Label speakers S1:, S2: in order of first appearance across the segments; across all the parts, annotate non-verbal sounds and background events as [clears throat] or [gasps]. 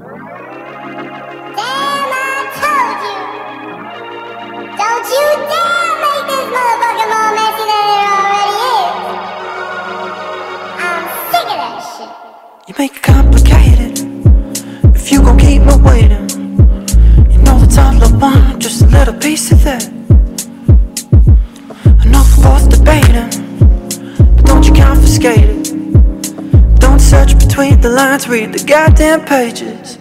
S1: You. Make it
S2: complicated if you gon' keep me waiting. You know that all I want, just a little piece of that. We're both debating, but don't you confiscate it. Search between the lines, read the goddamn pages.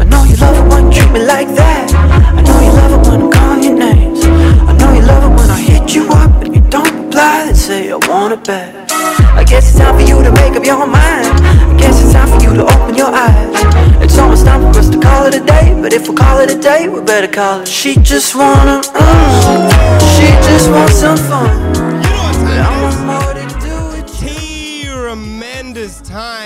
S2: I know you love it when you treat me like that. I know you love it when I'm calling your names. I know you love it when I hit you up and you don't reply and say I want it back. I guess it's time for you to make up your mind. I guess it's time for you to open your eyes. It's almost time for us to call it a day, but if we call it a day, we better call it. She just wanna, mm, she just wants some fun.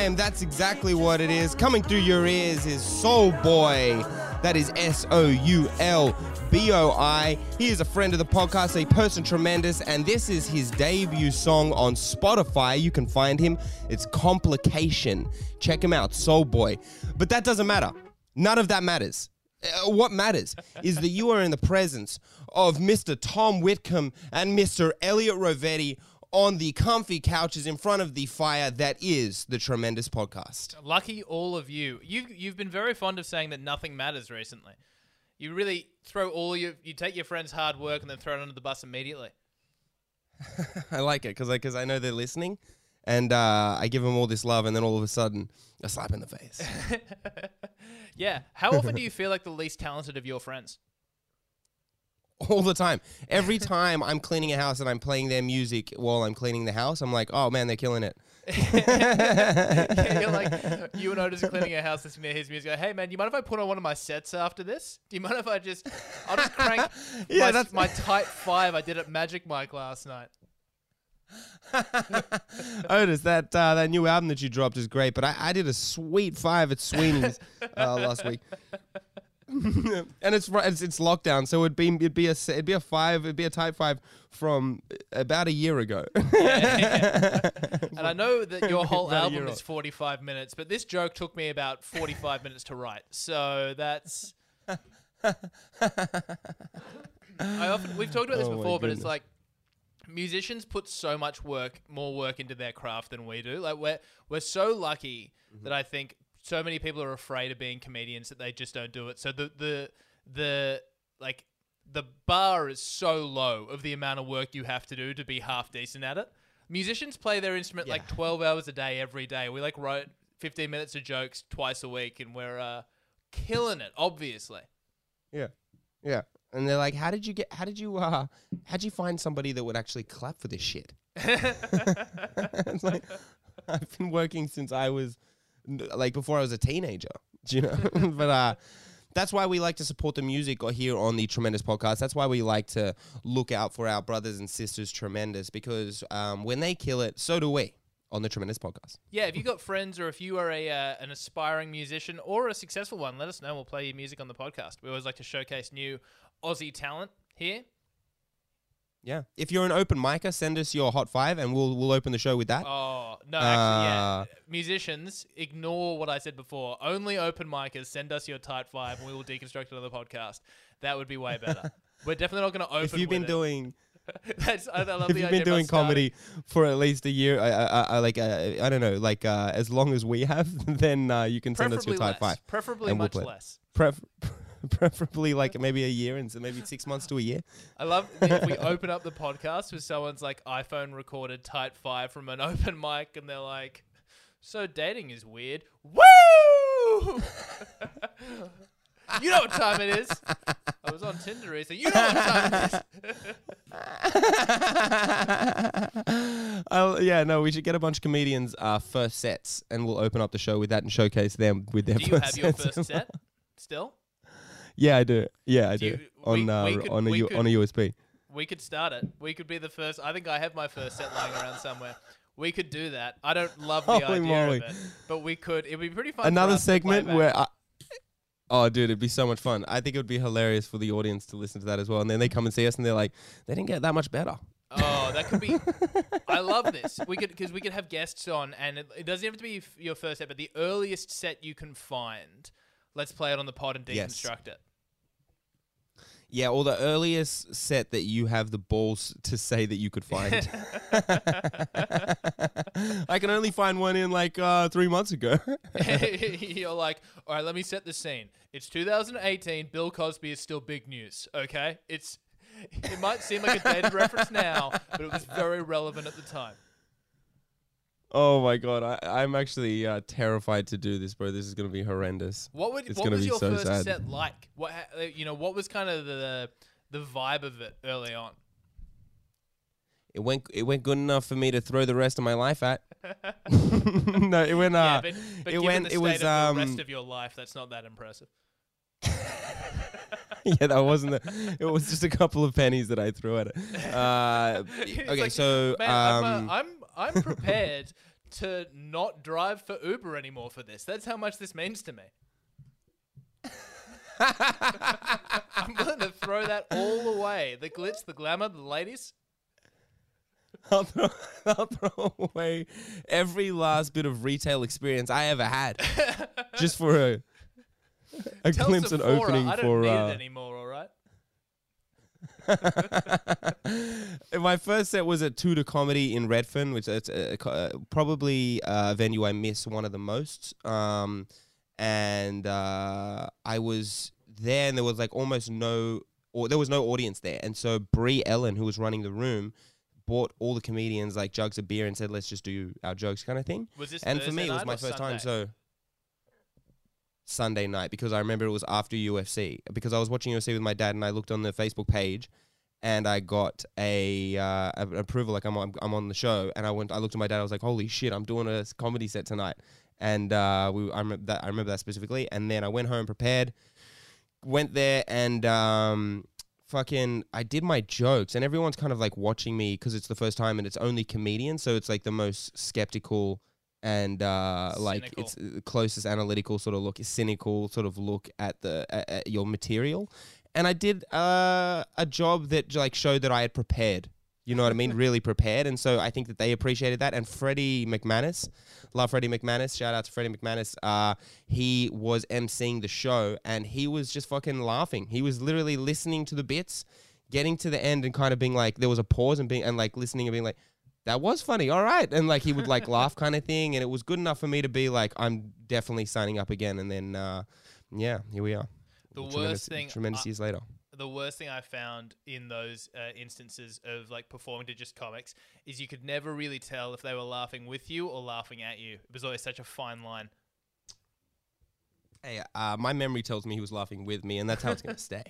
S3: Time. That's exactly what it is. Coming through your ears is Soul Boy. That is S O U L B O I. He is a friend of the podcast, a person tremendous, and this is his debut song on Spotify. You can find him. It's Complication. Check him out, Soul Boy. But that doesn't matter. None of that matters. Uh, what matters is that you are in the presence of Mr. Tom Whitcomb and Mr. Elliot Rovetti on the comfy couches in front of the fire that is the Tremendous Podcast.
S4: Lucky all of you. You've you've been very fond of saying that nothing matters recently. You really throw all your you take your friends' hard work and then throw it under the bus immediately. [laughs]
S3: I like it because I because I know they're listening and uh, I give them all this love and then all of a sudden a slap in the face. [laughs]
S4: Yeah. How often do you feel like the least talented of your friends?
S3: All the time. Every [laughs] time I'm cleaning a house and I'm playing their music while I'm cleaning the house, I'm like, oh man, they're killing it. [laughs]
S4: You're like [laughs] you and Otis are cleaning a house listening to his music. Like, hey man, do you mind if I put on one of my sets after this? Do you mind if I just I'll just crank
S3: Yeah,
S4: my,
S3: that's-
S4: my tight five I did at Magic Mike last night.
S3: Otis, that uh, that new album that you dropped is great, but I, I did a sweet five at Sweeney's uh, last week, [laughs] and it's, it's it's lockdown, so it'd be it'd be a s- it'd be a five, it'd be a type five from about a year ago. [laughs]
S4: And I know that your whole
S3: About
S4: album is 45 minutes, but this joke took me about 45 minutes to write. So that's. I often we've talked about this
S3: Oh
S4: before, but it's like musicians put so much work, more work into their craft than we do. Like we're we're so lucky
S3: Mm-hmm.
S4: that I think so many people are afraid of being comedians that they just don't do it. So the the the like the bar is so low of the amount of work you have to do to be half decent at it. Musicians play their instrument like 12 hours a day every day. We like write 15 minutes of jokes twice a week and we're uh, killing it, obviously.
S3: yeah, yeah, and they're like, "How did you get? How did you? Uh, how'd you find somebody that would actually clap for this shit?" [laughs] [laughs] it's like I've been working since I was like before I was a teenager, [laughs] you know. [laughs] but uh, that's why we like to support the music or here on the Tremendous Podcast. That's why we like to look out for our brothers and sisters, Tremendous, because um, when they kill it, so do we on the Tremendous Podcast.
S4: Yeah, if you got friends or if you are a uh, an aspiring musician or a successful one, let us know. We'll play your music on the podcast. We always like to showcase new Aussie talent here.
S3: Yeah. If you're an open micer, send us your hot five, and we'll we'll open the show with that.
S4: Oh no, actually, yeah.
S3: Uh,
S4: Musicians, ignore what I said before. Only open micers. Send us your type five, and we will deconstruct another podcast. That would be way better. [laughs] We're definitely not going to open.
S3: if you've been
S4: it.
S3: doing [laughs]
S4: That's, I, I love [laughs]
S3: if you've been doing comedy for at least a year, I, I, I like uh, I don't know, like uh, as long as we have, then uh, you can send us your type
S4: less.
S3: five.
S4: Preferably
S3: and we'll
S4: much
S3: it.
S4: less.
S3: Pref- [laughs] preferably like maybe a year and so maybe six months to a year.
S4: I love if we open up the podcast with someone's like iPhone recorded type five from an [laughs] open mic, and they're like, "So dating is weird." Woo! [laughs] you know what time it is. I was on Tinder recently. You know what time it is.
S3: I'll, yeah, no, we should get a bunch of comedians uh, first sets, and we'll open up the show with that and showcase them with their
S4: Do you have your first set still?
S3: Yeah, I do. Yeah, I
S4: Do
S3: do.
S4: you-
S3: on
S4: we-
S3: uh,
S4: we could-
S3: on a
S4: could-
S3: on a USB.
S4: We could start it. We could be the first. I think I have my first set lying around somewhere. We could do that. I don't love the
S3: Holy
S4: idea
S3: moly.
S4: of it, but we could. It'd be pretty fun.
S3: Another
S4: us to play
S3: segment where. I, Oh, dude, it'd be so much fun. I think it would be hilarious for the audience to listen to that as well. And then they come and see us and they're like, they didn't get that much better.
S4: Oh, that could be. [laughs] I love this. We could because we could have guests on, and it, it doesn't have to be f- your first set, but the earliest set you can find. Let's play it on the pod and
S3: Yes.
S4: deconstruct it.
S3: Yeah, or the earliest set that you have the balls to say that you could find. [laughs] [laughs] I can only find one in like uh, three months ago. [laughs]
S4: You're like, all right, let me set the scene. It's 2018. Bill Cosby is still big news. Okay, it's. It might seem like a dated reference now, but it was very relevant at the time.
S3: Oh my god, I, I'm actually uh, terrified to do this, bro. This is gonna be horrendous.
S4: What would
S3: It's
S4: what
S3: gonna
S4: was
S3: be
S4: your
S3: so
S4: first
S3: sad.
S4: set like? What uh, you know? What was kind of the the vibe of it early on?
S3: It went it went good enough for me to throw the rest of my life at. [laughs] [laughs] no, it went.
S4: yeah,
S3: Uh,
S4: but, but
S3: it
S4: given
S3: went.
S4: the
S3: It was.
S4: of the
S3: Um,
S4: rest of your life, that's not that impressive. [laughs]
S3: yeah, that wasn't. The, it was just a couple of pennies that I threw at it. Uh, okay,
S4: like,
S3: so
S4: man,
S3: um,
S4: I'm, uh, I'm I'm prepared to not drive for Uber anymore for this. That's how much this means to me. I'm willing to throw that all away. The glitz, the glamour, the ladies.
S3: I'll throw, [laughs] I'll throw away every last bit of retail experience I ever had [laughs] just for a a
S4: Tell
S3: glimpse and opening
S4: I don't
S3: for.
S4: need
S3: Uh,
S4: it anymore. All right. [laughs] [laughs]
S3: My first set was at Tudor Comedy in Redfern, which is uh, uh, probably a venue I miss one of the most. Um, and uh, I was there, and there was like almost no, or there was no audience there. And so Brie Ellen, who was running the room, bought all the comedians like jugs of beer and said, "Let's just do our jokes," kind of thing.
S4: Was this
S3: and for me, it was my first time. So Sunday night because I remember it was after UFC because I was watching UFC with my dad and I looked on the Facebook page and I got a uh, approval like I'm on, I'm on the show and I went I looked at my dad I was like holy shit I'm doing a comedy set tonight. And uh, we I remember that I remember that specifically and then I went home prepared went there and um fucking I did my jokes and everyone's kind of like watching me because it's the first time and it's only comedians so it's like the most skeptical and uh like it's the closest analytical sort of look cynical sort of look at the at, at your material and I did uh a job that like showed that I had prepared. You know what I mean? [laughs] Really prepared. And so I think that they appreciated that. And Freddie McManus love Freddie McManus. Shout out to Freddie McManus. Uh he was emceeing the show and he was just fucking laughing. He was literally listening to the bits getting to the end and kind of being like there was a pause and being and like listening and being like that was funny. All right. And like he would like [laughs] laugh kind of thing. And it was good enough for me to be like i'm definitely signing up again. And then uh yeah here we are
S4: The worst thing
S3: tremendous
S4: I-
S3: years later
S4: the worst thing I found in those uh, instances of like performing to just comics is you could never really tell if they were laughing with you or laughing at you. It was always such a fine line.
S3: hey uh, my memory tells me he was laughing with me and that's how it's gonna [laughs] stay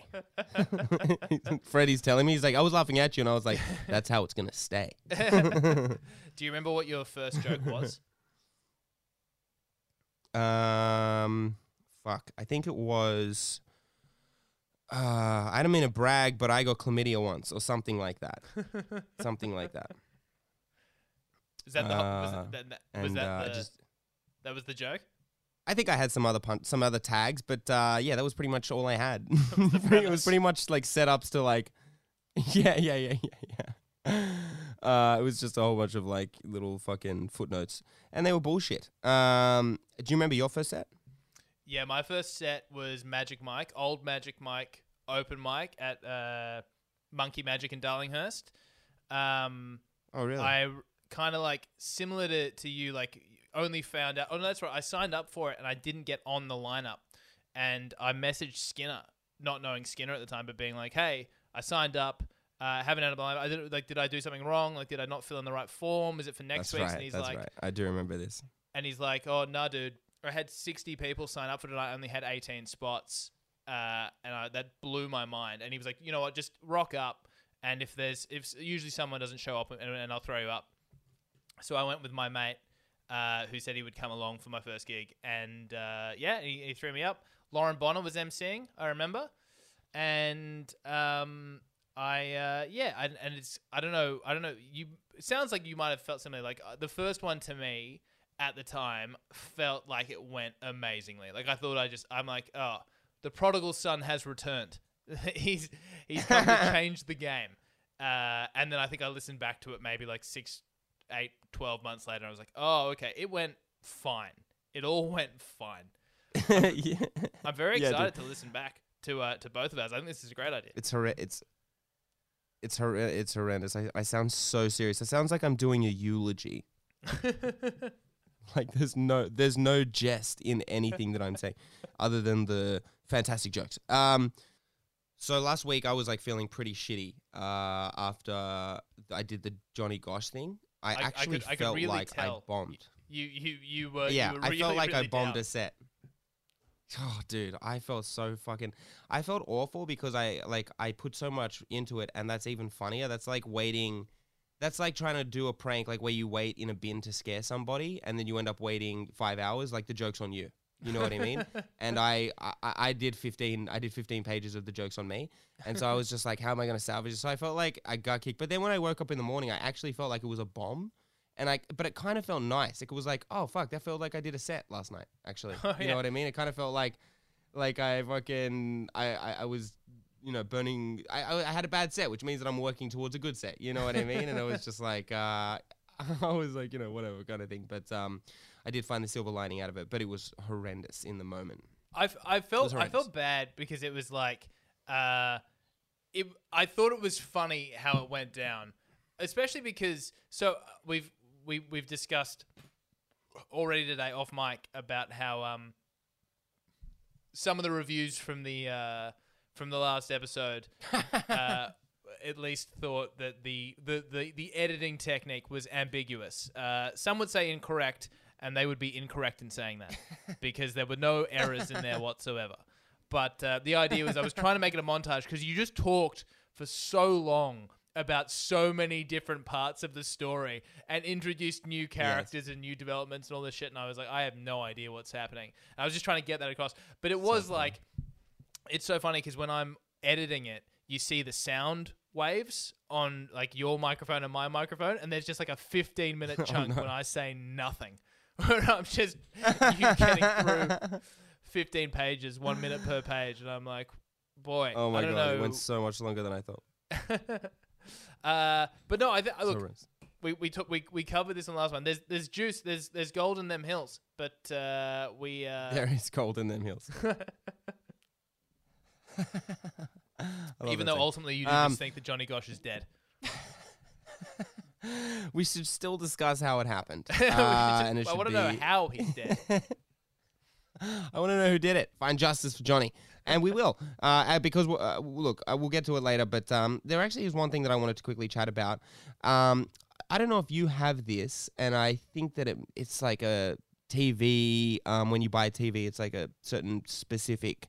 S3: [laughs] freddie's telling me he's like i was laughing at you and i was like that's how it's gonna stay [laughs]
S4: Do you remember what your first joke was?
S3: Um, fuck. I think it was. Uh, I don't mean to brag, but I got chlamydia once, or something like that. [laughs] something like that.
S4: Is that the
S3: Uh,
S4: it, that, that, was
S3: And
S4: that
S3: uh,
S4: the,
S3: just,
S4: that was the joke?
S3: I think I had some other pun- some other tags, but uh, yeah, that was pretty much all I had. [laughs] [laughs] it was pretty much like setups to like, yeah, yeah, yeah, yeah, yeah. Uh, it was just a whole bunch of like little fucking footnotes, and they were bullshit. Um, do you remember your first set?
S4: Yeah, my first set was Magic Mike, old Magic Mike, open mic at uh, Monkey Magic in Darlinghurst. Um,
S3: Oh, really?
S4: I kind of like similar to, to you, like only found out. Oh no, that's right. I signed up for it and I didn't get on the lineup, and I messaged Skinner, not knowing Skinner at the time, but being like, "Hey, I signed up. Uh, haven't had a lineup. I didn't like. Did I do something wrong? Like, did I not fill in the right form? Is it for next
S3: that's
S4: week?"
S3: right.
S4: And he's
S3: that's
S4: like,
S3: right. I do remember this.
S4: and he's like, "Oh no, dude, I had 60 people sign up for tonight. I only had 18 spots, uh, and I, that blew my mind." And he was like, "You know what? Just rock up, and if there's if usually someone doesn't show up, and, and I'll throw you up." So I went with my mate, uh, who said he would come along for my first gig, and uh, yeah, he, he threw me up. Lauren Bonner was emceeing, I remember, and um, I uh, yeah, and, and it's I don't know, I don't know. You it sounds like you might have felt something like uh, the first one to me at the time felt like it went amazingly. Like I thought I just I'm like, oh, the prodigal son has returned. [laughs] he's he's come to change the game. Uh, and then I think I listened back to it maybe like six, eight, 12 months later. And I was like, oh, okay, it went fine. It all [laughs] went fine. [laughs]
S3: yeah.
S4: I'm very
S3: Yeah, dude.
S4: excited to listen back to uh, to both of us. I think this is a great idea.
S3: It's horrendous. It's it's hor- it's horrendous. I, I sound so serious. It sounds like I'm doing a eulogy. Like there's no there's no jest in anything that I'm saying, other than the fantastic jokes. Um, so last week I was like feeling pretty shitty. Uh, after I did the Johnny Gosch thing, I,
S4: I- I
S3: actually
S4: I could
S3: felt
S4: really
S3: like I bombed.
S4: You you you were
S3: yeah,
S4: you were
S3: I
S4: really,
S3: felt like I bombed
S4: down.
S3: a set. Oh, dude, I felt so fucking. I felt awful because I like I put so much into it, and that's even funnier. That's like waiting. That's like trying to do a prank, like where you wait in a bin to scare somebody, and then you end up waiting five hours. Like the joke's on you. You know what I mean? [laughs] and I, I I did fifteen. I did fifteen pages of the jokes on me, and so I was just like, how am I going to salvage it? So I felt like I got kicked. But then when I woke up in the morning, I actually felt like it was a bomb. And I, but it kind of felt nice. Like it was like, oh fuck, that felt like I did a set last night. Actually, [laughs]
S4: Oh,
S3: you
S4: yeah.
S3: know what I mean? It kind of felt like, like I fucking, I, I, I was, you know, burning. I, I, I had a bad set, which means that I'm working towards a good set. You know what I mean? and it was just like, uh, [laughs] I was like, you know, whatever kind of thing. But um, I did find the silver lining out of it, but it was horrendous in the moment.
S4: I, f- I felt I felt bad because it was like uh, it. I thought it was funny how it went down, especially because so uh, we've we we've discussed already today off mic about how um some of the reviews from the uh, from the last episode [laughs] uh, at least thought that the, the, the, the editing technique was ambiguous. Uh, some would say incorrect, and they would be incorrect in saying that [laughs] because there were no errors in there whatsoever. But uh, the idea was I was trying to make it a montage because you just talked for so long about so many different parts of the story and introduced new characters and new developments and all this shit. And I was like, I have no idea what's happening. And I was just trying to get that across. But it was like, it's so funny because when I'm editing it, you see the sound waves on like your microphone and my microphone, and there's just like a 15 minute [laughs] chunk when I say nothing. [laughs] I'm just you getting through [laughs] 15 pages, one minute per page, and I'm like, boy,
S3: Oh my
S4: I don't
S3: god,
S4: know.
S3: it went so much longer than I thought.
S4: uh, but no, I th- look, we we took we, we covered this in the last one. There's there's juice, there's there's gold in them hills, but uh, we uh,
S3: there is gold in them hills.
S4: Even though
S3: saying.
S4: ultimately you
S3: Um,
S4: just think that Johnny Gosch is dead. [laughs] [laughs]
S3: we should still discuss how it happened. [laughs] Uh, and it
S4: I want to know how he's dead.
S3: I want to know who did it. Find justice for Johnny, and we will. Uh, uh, because uh, look, uh, we'll get to it later. But um, there actually is one thing that I wanted to quickly chat about. Um, I don't know if you have this, and I think that it, it's like a TV. Um, when you buy a TV, it's like a certain specific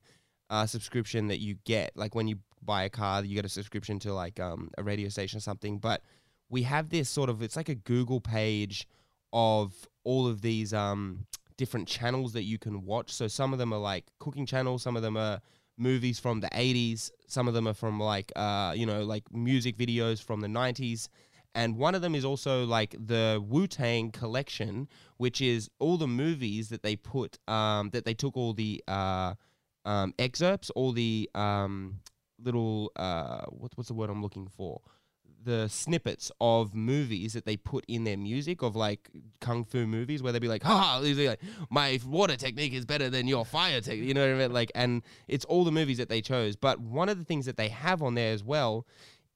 S3: uh, subscription that you get. Like when you buy a car, you get a subscription to like um, a radio station or something. But we have this sort of it's like a Google page of all of these um, different channels that you can watch. So some of them are like cooking channels, some of them are movies from the 80s, some of them are from like uh, you know like music videos from the 90s. And one of them is also like the Wu Tang collection, which is all the movies that they put, um, that they took all the uh, um, excerpts, all the um, little, uh, what, what's the word I'm looking for? The snippets of movies that they put in their music of like kung fu movies where they'd be like, ha, these are like, my water technique is better than your fire technique. You know what I mean? Like, and it's all the movies that they chose. But one of the things that they have on there as well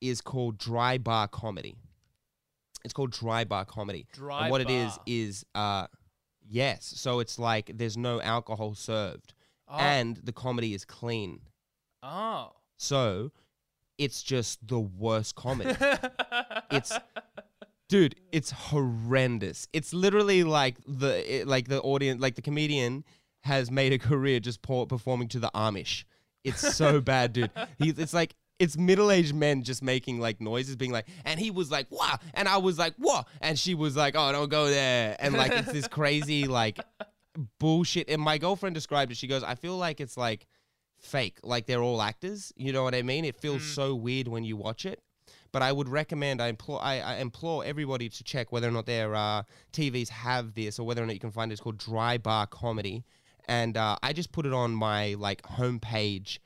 S3: is called dry bar comedy. It's called dry bar comedy.
S4: Dry
S3: and what it is is uh yes, so it's like there's no alcohol served
S4: Oh.
S3: and the comedy is clean.
S4: oh.
S3: So it's just the worst comedy. [laughs] it's dude, it's horrendous. It's literally like the it, like the audience like the comedian has made a career just performing to the Amish. It's so [laughs] bad, dude. He, it's like it's middle-aged men just making like noises, being like, and he was like, "Wow," and I was like, "What?" and she was like, "Oh, don't go there," and like it's this crazy like bullshit. And my girlfriend described it. She goes, "I feel like it's like fake, like they're all actors." You know what I mean? It feels so weird when you watch it. But I would recommend, I implore, I, I implore everybody to check whether or not their uh, TVs have this, or whether or not you can find it. It's called Dry Bar Comedy, and uh, I just put it on my like homepage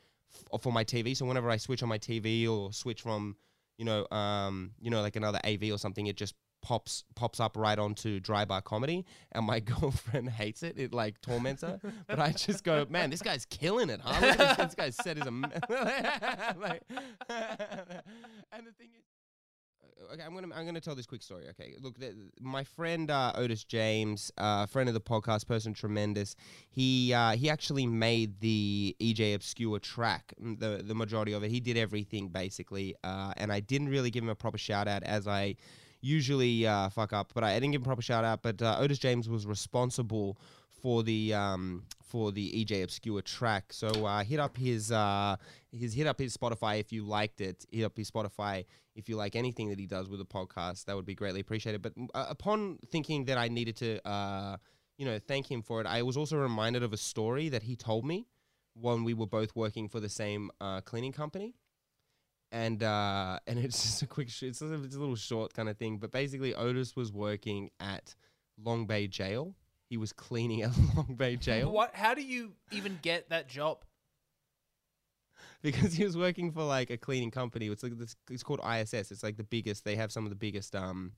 S3: f- for my TV. So whenever I switch on my TV or switch from, you know, um, you know, like another AV or something, it just pops pops up right onto dry bar comedy and my [laughs] girlfriend hates it. It like torments her. But i just go man this guy's killing it huh? This, this guy's set is a me-" [laughs] like, [laughs] and the thing is okay i'm gonna i'm gonna tell this quick story okay? Look the, my friend uh, otis james uh, friend of the podcast person tremendous he uh, he actually made the ej obscure track mm, the the majority of it. He did everything basically uh, and i didn't really give him a proper shout out as i usually uh, fuck up, but I, didn't give him a proper shout out. But uh, Otis James was responsible for the um, for the EJ Obscure track. So uh, hit up his uh, his hit up his Spotify if you liked it. Hit up his Spotify if you like anything that he does with the podcast. That would be greatly appreciated. But uh, upon thinking that I needed to uh, you know thank him for it, I was also reminded of a story that he told me when we were both working for the same uh, cleaning company and uh, [laughs] and it's just a quick, sh- it's a, it's a little short kind of thing. But basically, Otis was working at Long Bay Jail. He was cleaning at [laughs] Long Bay Jail
S4: What? How do you even get that job? [laughs]
S3: because he was working for like a cleaning company. It's like this, it's called ISS. It's like the biggest. They have some of the biggest um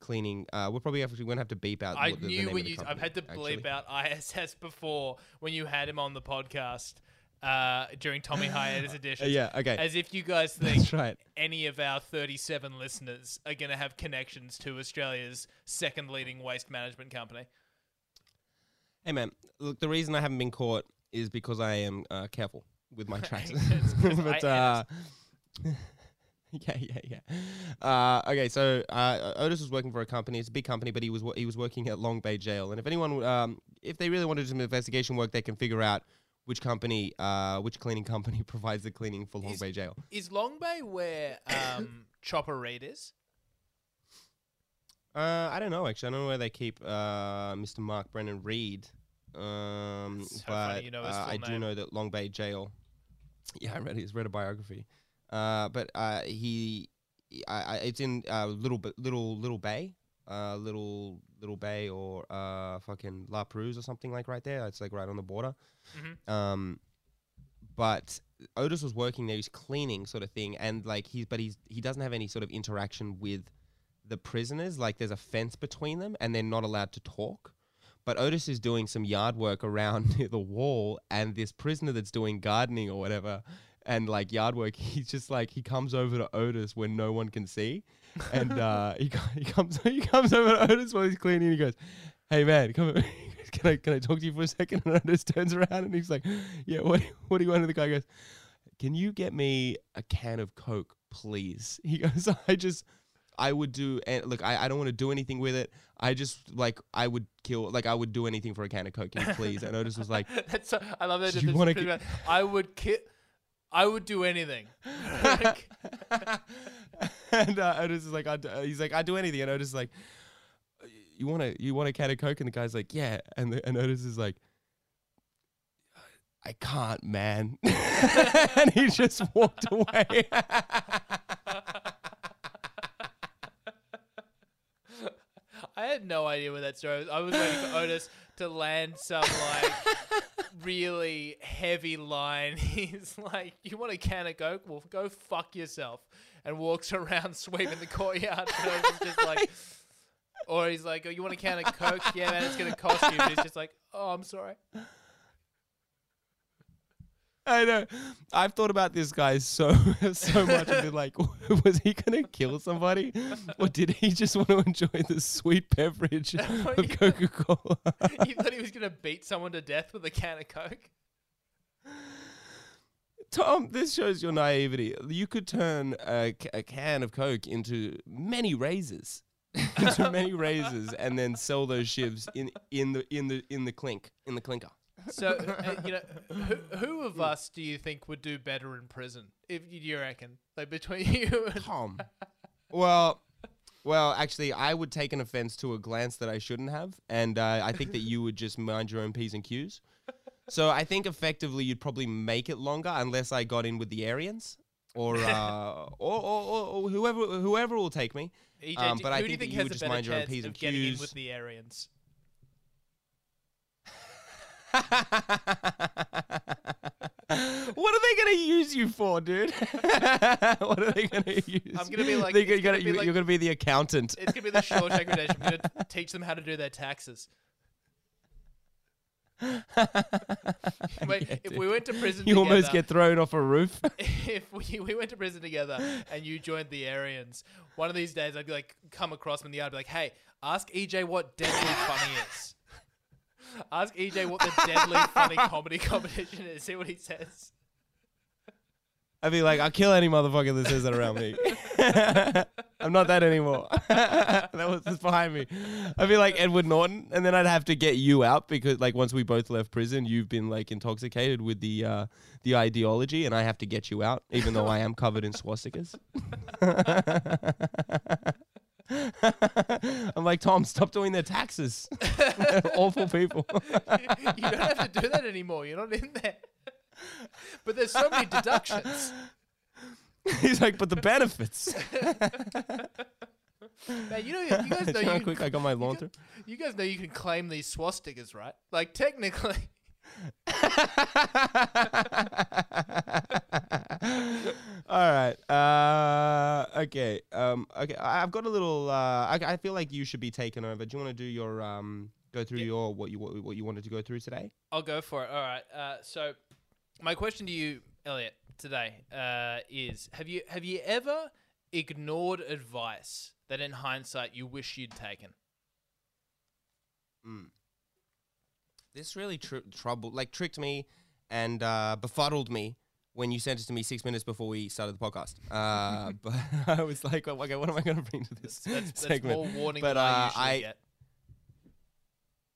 S3: cleaning. Uh, we'll probably actually going to have to beep out.
S4: I
S3: the, the
S4: knew
S3: name
S4: when
S3: of the
S4: you. I've had to bleep
S3: actually.
S4: out ISS before when you had him on the podcast uh, during Tommy Hiatus
S3: Uh,
S4: edition.
S3: yeah. Okay.
S4: As if you guys [laughs] think
S3: That's right.
S4: any of our 37 listeners are going to have connections to Australia's second leading waste management company.
S3: Hey man, look, the reason I haven't been caught is because I am uh, careful with my [laughs] tracks.
S4: It's 'cause [laughs]
S3: but
S4: I
S3: uh, yeah, yeah, yeah. Uh, okay, so uh, Otis was working for a company. It's a big company, but he was wo- he was working at Long Bay Jail. And if anyone, um, if they really wanted to do some investigation work, they can figure out which company, uh, which cleaning [laughs] company provides the cleaning for Long
S4: Is-
S3: Bay Jail.
S4: Is Long Bay where um, [coughs] Chopper Read is?
S3: Uh, I don't know actually. I don't know where they keep uh, Mr. Mark Brandon Read. Um,
S4: So
S3: but
S4: you know
S3: uh, I do know that Long Bay Jail. [laughs] Yeah, I read his read a biography. Uh, but uh, he, I, I, it's in uh, little little little Bay, uh, little little Bay or uh, fucking La Perouse or something like right there. It's like right on the border.
S4: Mhm.
S3: Um, but Otis was working there. He's cleaning sort of thing, and like he's but he's he doesn't have any sort of interaction with the prisoners. Like there's a fence between them, and they're not allowed to talk. But Otis is doing some yard work [laughs] around [laughs] the wall, and this prisoner that's doing gardening or whatever, and like yard work, [laughs] he's just like he comes over to Otis when no one can see, and [laughs] uh, he he comes [laughs] he comes over to Otis while he's cleaning. And he goes, "Hey man, come." over." Can I can I talk to you for a second? And Otis turns around and he's like, "Yeah, what what do you want?" And the guy goes, "Can you get me a can of Coke, please?" He goes, "I just." I would do and look. I, I don't want to do anything with it. I just like I would kill. Like I would do anything for a can of Coke. Can you please? And Otis was like,
S4: That's so, I love that.
S3: Do you wanna
S4: I would ki- I would do anything. [laughs]
S3: And uh, Otis is like, I uh, he's like, I do anything. And Otis is like, you want to, you want a can of Coke? And the guy's like, yeah. And the, and Otis is like, I can't, man. [laughs] and he just walked away. [laughs]
S4: I had no idea where that story was. I was waiting for Otis to land some like really heavy line. [laughs] He's like, "You want a can of Coke? Well, go fuck yourself," and walks [laughs] around sweeping the courtyard. Just like, [laughs] or he's like, "Oh, you want a can of Coke? Yeah, man, it's gonna cost you." But he's just like, "Oh, I'm sorry."
S3: I know. I've thought about this guy so [laughs] so much. I've been like, [laughs] was he gonna kill somebody, or did he just want to enjoy the sweet beverage [laughs] oh, of Coca Cola?
S4: you thought he was gonna beat someone to death with a can of Coke?
S3: Tom, this shows your naivety. You could turn a, a can of Coke into many razors, into many razors, and then sell those shivs in in the in the in the clink in the clinker.
S4: So, uh, you know, who, who of us do you think would do better in prison? If you- you reckon, like between [laughs] you and
S3: Tom. Well, well, actually, I would take an offense to a glance that I shouldn't have, and uh, I think that you would just mind your own p's and q's. So I think effectively you'd probably make it longer unless I got in with the Aryans. Or, uh, [laughs] or, or, or, or whoever whoever will take me.
S4: EJ,
S3: Um, but I
S4: who do you
S3: think
S4: think
S3: that you
S4: has
S3: would
S4: a
S3: just
S4: better
S3: mind your own
S4: chance
S3: P's
S4: of
S3: and
S4: getting in
S3: Qs.
S4: with the Aryans? [laughs]
S3: what are they going gonna use you for, dude? [laughs] what are they gonna use?
S4: I'm gonna be like-
S3: gonna-
S4: gonna be
S3: you-
S4: like-
S3: you're gonna be the accountant.
S4: It's gonna be the short [laughs] Redemption. I'm gonna teach them how to do their taxes. Wait,
S3: Yeah,
S4: if we went to prison
S3: You almost get thrown off a roof.
S4: if we, we went to prison together and you joined the Aryans, one of these days I'd be like, come across him in the yard, be like, hey, ask EJ what deadly funny is. Ask EJ what the deadly funny [laughs] comedy competition is. See what he says.
S3: I'd be like, I'll kill any motherfucker that says that around me. [laughs] I'm not that anymore. [laughs] that was just behind me. I'd be like Edward Norton, and then I'd have to get you out because, like, once we both left prison, you've been like intoxicated with the uh, the ideology, and I have to get you out, even though I am covered in swastikas. [laughs] I'm like, Tom, stop doing their taxes. [laughs] Awful people. [laughs]
S4: you don't have to do that anymore. You're not in there. But there's so many deductions.
S3: He's like, but the benefits.
S4: Man, you know, you guys know you can,
S3: quick I got my through?
S4: you guys know you can claim these swastikas, right? Like technically. [laughs]
S3: All right. Uh, okay. Um, okay. I- I've got a little. Uh, I, I feel like you should be taken over. Do you want to do your um, go through
S4: Yeah.
S3: your what you what, what you wanted to go through today?
S4: I'll go for it. All right. Uh, so, my question to you, Elliot, today uh, is: Have you have you ever ignored advice that, in hindsight, you wish you'd taken?
S3: This really tr- troubled, like tricked me and uh, befuddled me when you sent it to me six minutes before we started the podcast. Uh, [laughs] but [laughs] I was like, oh, okay, what am I going to bring to this
S4: That's, that's
S3: segment?
S4: more warning
S3: But,
S4: than I
S3: uh,
S4: usually
S3: I-
S4: get.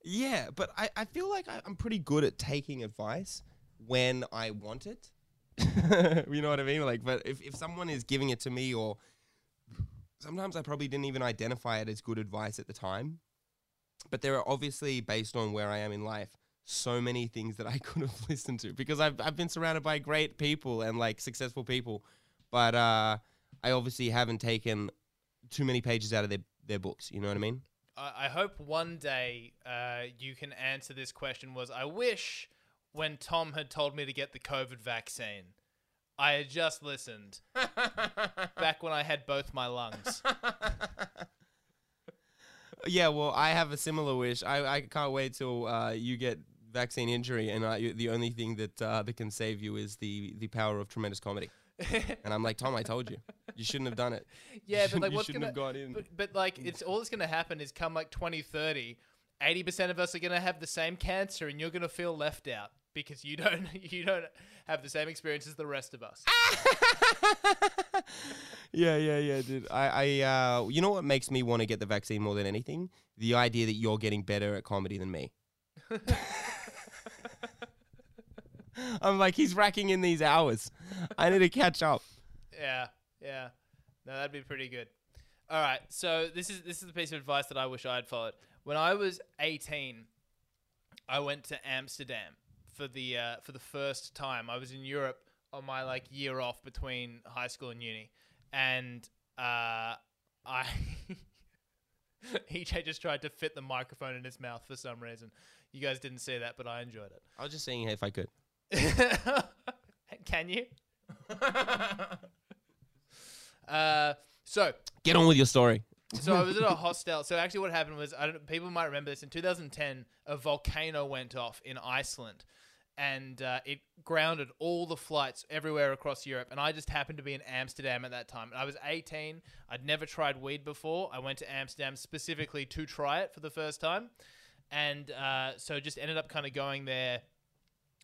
S3: Yeah, but I, I feel like I, I'm pretty good at taking advice when I want it. [laughs] you know what I mean? Like, but if, if someone is giving it to me, or sometimes I probably didn't even identify it as good advice at the time. But there are obviously, based on where I am in life, so many things that I [laughs] could have listened to because I've, I've been surrounded by great people and like successful people. But uh, I obviously haven't taken too many pages out of their, their books. You know what I mean?
S4: I, I hope one day uh, you can answer this question. Was I wish when Tom had told me to get the COVID vaccine, I had just listened [laughs] back when I had both my lungs. [laughs]
S3: Yeah, well, I have a similar wish. I, I can't wait till uh, you get vaccine injury, and you, the only thing that uh, that can save you is the the power of tremendous comedy. [laughs] and I'm like, Tom, I told you, you shouldn't have done it. [laughs]
S4: Yeah, but like, what's gonna?
S3: gone in.
S4: But, but like, it's all that's gonna happen is come like 2030, 80 percent of us are gonna have the same cancer, and you're gonna feel left out because you don't [laughs] you don't have the same experience as the rest of us. [laughs]
S3: yeah, yeah, yeah, dude. I, I, uh, you know what makes me want to get the vaccine more than anything? The idea that you're getting better at comedy than me. [laughs] I'm like, he's racking in these hours. I need to catch up.
S4: Yeah, yeah. No, that'd be pretty good. All right, so this is this is the piece of advice that I wish I had followed. When I was 18, I went to Amsterdam for the uh, for the first time. I was in Europe on my like year off between high school and uni, and uh, I [laughs] EJ just tried to fit the microphone in his mouth for some reason. You guys didn't see that, but I enjoyed it.
S3: I was just saying if I could. [laughs]
S4: Can you? [laughs] uh, so
S3: Get on with your story.
S4: so I was at a hostel. So actually, what happened was, I don't. People might remember this. In 2010, a volcano went off in Iceland, and uh, it grounded all the flights everywhere across Europe. And I just happened to be in Amsterdam at that time. I was 18. I'd never tried weed before. I went to Amsterdam specifically to try it for the first time, and uh, so just ended up kind of going there,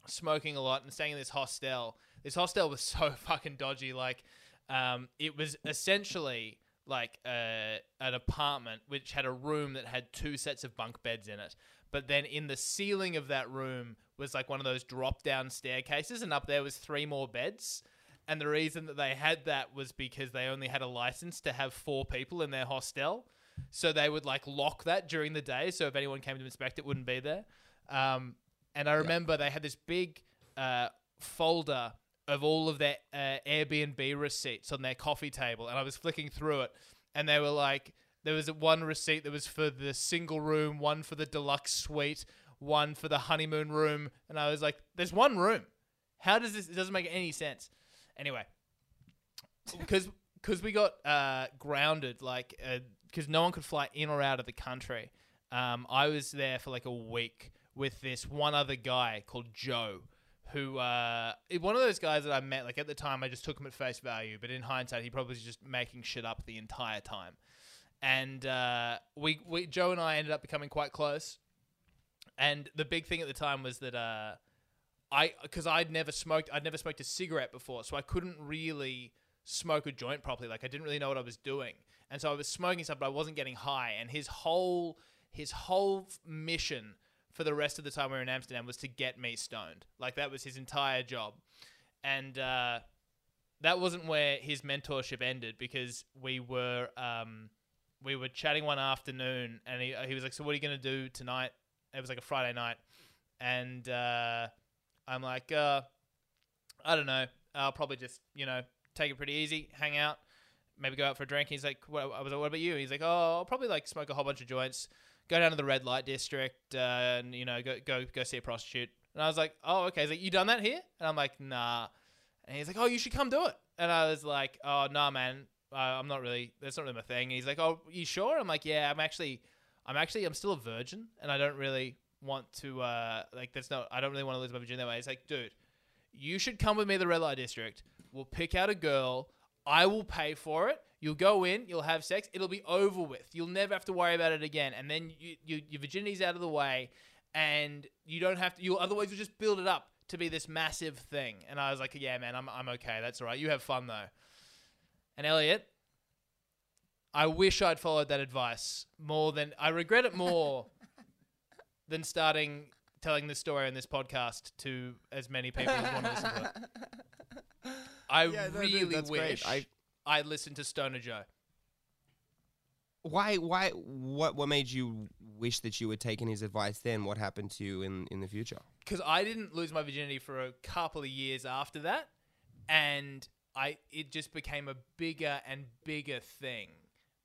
S4: smoking a lot, and staying in this hostel. This hostel was [laughs] so fucking dodgy. Like, um, it was essentially like uh, an apartment which had a room that had two sets of bunk beds in it. But then in the ceiling of that room was like one of those drop down staircases, and up there was three more beds. And the reason that they had that was because they only had a license to have four people in their hostel. So they would like lock that during the day. So if anyone came to inspect, it wouldn't be there. Um, and I remember they had this big uh, folder of all of their uh, Airbnb receipts on their coffee table, and I was flicking through it, and they were like, there was one receipt that was for the single room, one for the deluxe suite, one for the honeymoon room, and I was like, there's one room. How does this? It doesn't make any sense. Anyway, because because we got uh, grounded, like because no one could fly in or out of the country. Um, I was there for like a week with this one other guy called Joe, who uh, one of those guys that I met. Like at the time, I just took him at face value, but in hindsight, he probably was just making shit up the entire time. And uh, we, we, Joe and I ended up becoming quite close. And the big thing at the time was that uh, I, because I'd never smoked, I'd never smoked a cigarette before, so I couldn't really smoke a joint properly. Like I didn't really know what I was doing, and so I was smoking stuff, but I wasn't getting high. And his whole, his whole mission for the rest of the time we were in Amsterdam was to get me stoned. Like that was his entire job, and uh, that wasn't where his mentorship ended because we were um, we were chatting one afternoon, and he he was like, "So what are you gonna do tonight?" It was like a Friday night, and uh, I'm like, uh, "I don't know. I'll probably just you know take it pretty easy, hang out." Maybe go out for a drink. He's like, what, I was like, what about you? He's like, oh, I'll probably like smoke a whole bunch of joints, go down to the red light district, uh, and you know, go go go see a prostitute. And I was like, oh, okay. He's like, you done that here? And I'm like, nah. And he's like, oh, you should come do it. And I was like, oh, nah, man. Uh, I'm not really. That's not really my thing. And he's like, oh, you sure? I'm like, yeah. I'm actually, I'm actually, I'm still a virgin, and I don't really want to. Uh, like, that's not. I don't really want to lose my virginity that way. He's like, dude, you should come with me to the red light district. We'll pick out a girl. I will pay for it. You'll go in, you'll have sex, it'll be over with. You'll never have to worry about it again. And then you, you, your virginity's out of the way, and you don't have to. You otherwise you'll just build it up to be this massive thing. And I was like, yeah, man, I'm I'm okay. That's all right. You have fun though. And Elliot, I wish I'd followed that advice more than I regret it more [laughs] than starting telling this story on this podcast to as many people as want to listen to it. [laughs] I
S3: Yeah, no, dude,
S4: really
S3: great.
S4: wish
S3: I-
S4: I listened to Stoner Joe.
S3: Why? Why? What? What made you wish that you had taken his advice? Then what happened to you in in the future?
S4: because I didn't lose my virginity for a couple of years after that, and I it just became a bigger and bigger thing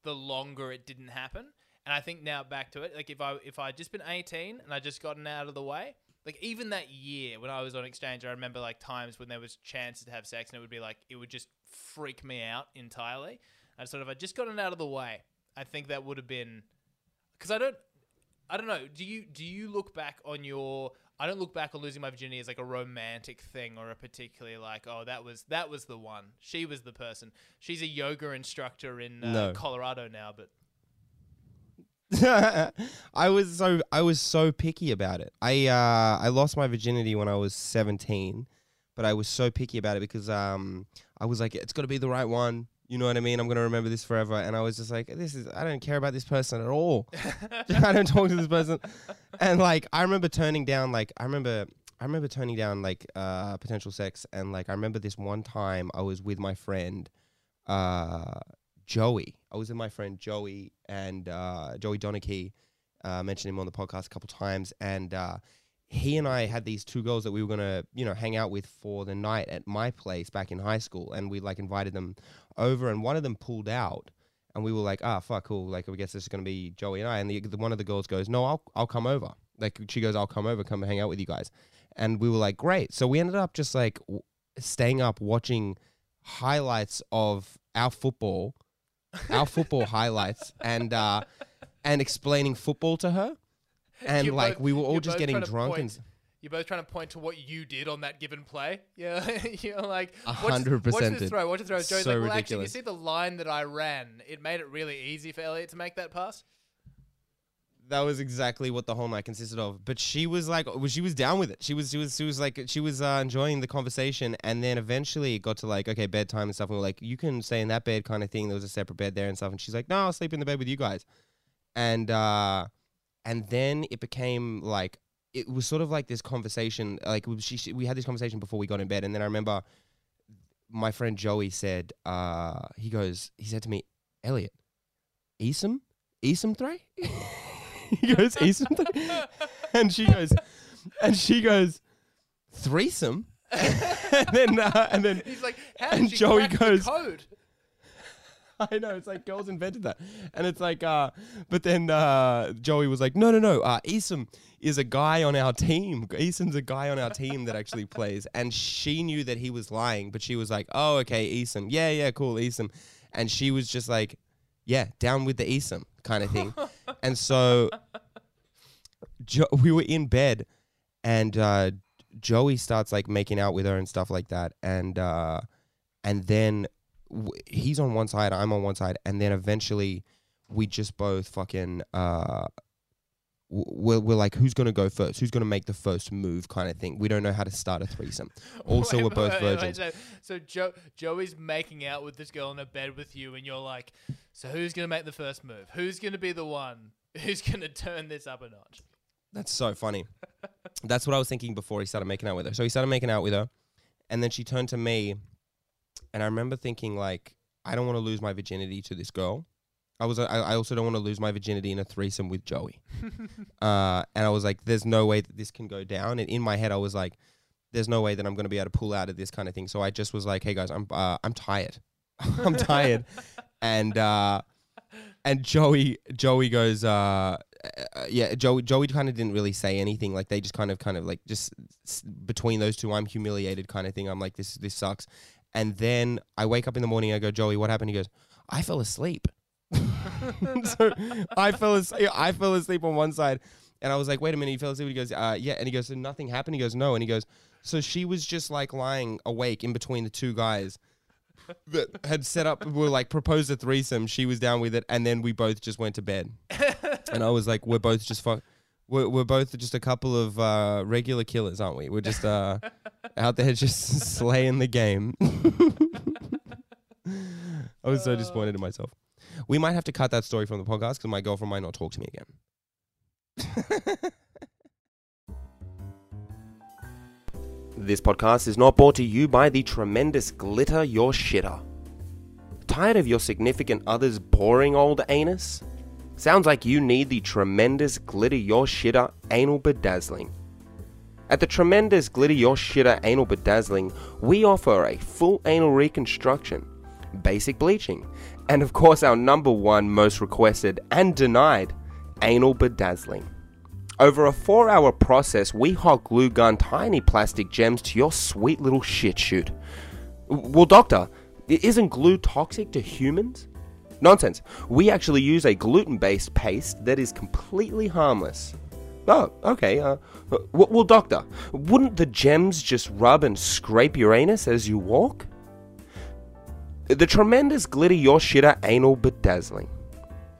S4: the longer it didn't happen. And I think now back to it, like if I if I just been eighteen and I just gotten out of the way, like even that year when I was on exchange, I remember like times when there was chances to have sex and it would be like it would just freak me out entirely. And sort of I just gotten out of the way. I think that would have been because I don't I don't know. Do you do you look back on your? I don't look back on losing my virginity as like a romantic thing or a particularly like oh that was that was the one. She was the person. She's a yoga instructor in uh,
S3: No.
S4: Colorado now, but [laughs]
S3: I was so I was so picky about it. I uh, I lost my virginity when I was seventeen, but I was so picky about it because um I was like it's got to be the right one. You know what I mean? I'm gonna remember this forever. And I was just like, this is I don't care about this person at all. [laughs] [laughs] I don't talk to this person. And like I remember turning down like I remember I remember turning down like uh potential sex and like I remember this one time I was with my friend uh Joey. I was with my friend Joey and uh Joey Donachie. Uh mentioned him on the podcast a couple times and uh he and I had these two girls that we were gonna, you know, hang out with for the night at my place back in high school, and we like invited them over, and one of them pulled out, and we were like, ah, fuck, cool, like I guess this is gonna be Joey and I, and the, the one of the girls goes, no, I'll I'll come over, like she goes, I'll come over, come hang out with you guys, and we were like, great, so we ended up just like w- staying up watching highlights of our football, our football [laughs] highlights, and uh, and explaining football to her. And
S4: You're
S3: like
S4: both-
S3: we were all just getting drunk and
S4: You're both trying to point to what you did on that given play. [laughs] Yeah, you're like
S3: A
S4: "Watch-
S3: hundred
S4: Watch
S3: percent
S4: this
S3: did.
S4: throw. Watch this throw. Joey's
S3: So
S4: like, well, actually, you see the line that I ran. It made it really easy for Elliot to make that pass.
S3: that was exactly what the whole night consisted of. But she was like, well, she was down with it. She was, she was, she was like, she was uh, enjoying the conversation. And then eventually it got to like, okay, bedtime and stuff. And we were like, you can stay in that bed kind of thing. There was a separate bed there and stuff. And she's like, no, I'll sleep in the bed with you guys. And uh, and then it became like it was sort of like this conversation. Like we- she, she, we had this conversation before we got in bed. And then I remember my friend Joey said, uh, he goes, he said to me, Elliot, Esom, Esom three. [laughs] he goes, Esom three, [laughs] and she goes, and she goes, threesome. [laughs] and then, uh, and then
S4: He's like, how
S3: And
S4: you
S3: Joey goes-
S4: the code? [laughs]
S3: I know it's like girls invented that, and it's like, uh, but then uh, Joey was like, no, no, no. Uh, Esom is a guy on our team. Esom's a guy on our team that actually plays, and she knew that he was lying, but she was like, oh, okay, Esom, yeah, yeah, cool, Esom, and she was just like, yeah, down with the Esom kind of thing, and so jo- we were in bed, and uh, Joey starts like making out with her and stuff like that, and uh, and then w- he's on one side, I'm on one side, and then eventually we just both fucking uh, we're, we're like, who's gonna go first? Who's gonna make the first move? Kind of thing. We don't know how to start a threesome. [laughs] Also,
S4: Wait,
S3: we're both
S4: wait, wait,
S3: virgins.
S4: so so Joe, Joey's making out with this girl in a bed with you, and you're like, so who's gonna make the first move? Who's gonna be the one [laughs] who's gonna turn this up a notch?
S3: That's so funny. [laughs] That's what I was thinking before he started making out with her. So he started making out with her, and then she turned to me, and I remember thinking like, I don't want to lose my virginity to this girl. I was. I, I also don't want to lose my virginity in a threesome with Joey. [laughs] uh, and I was like, there's no way that this can go down. And in my head, I was like, there's no way that I'm going to be able to pull out of this kind of thing. So I just was like, hey guys, I'm uh, I'm tired. [laughs] I'm tired. and uh, and Joey Joey goes, uh, uh, yeah, Joey Joey kind of didn't really say anything. Like they just kind of kind of like just s- between those two, I'm humiliated kind of thing. I'm like, this this sucks. And then I wake up in the morning. I go, Joey, what happened? He goes, I fell asleep. [laughs] so I fell asleep. I fell asleep on one side, and I was like, "Wait a minute!" He fell asleep. He goes, uh, "Yeah," and he goes, "So nothing happened." He goes, "No," and he goes, "So she was just like lying awake in between the two guys that had set up, were like proposed a threesome. She was down with it, and then we both just went to bed." and I was like, "We're both just fuck." We're, we're both just a couple of uh, regular killers, aren't we? We're just uh, [laughs] out there just [laughs] slaying the game. [laughs] I was so disappointed in myself. We might have to cut that story from the podcast because my girlfriend might not talk to me again. this podcast is not brought to you by the tremendous glitter your shitter. Tired of your significant other's boring old anus? Sounds like you need the tremendous glitter your shitter anal bedazzling. At the tremendous glitter your shitter anal bedazzling, we offer a full anal reconstruction, basic bleaching, and of course our number one most requested and denied anal bedazzling. Over a four hour process, we hot glue gun tiny plastic gems to your sweet little shit shoot. Well, doctor, isn't glue toxic to humans? Nonsense. We actually use a gluten based paste that is completely harmless. Oh, okay. Uh, well, doctor, wouldn't the gems just rub and scrape your anus as you walk? The tremendous glitter your shitter anal bedazzling.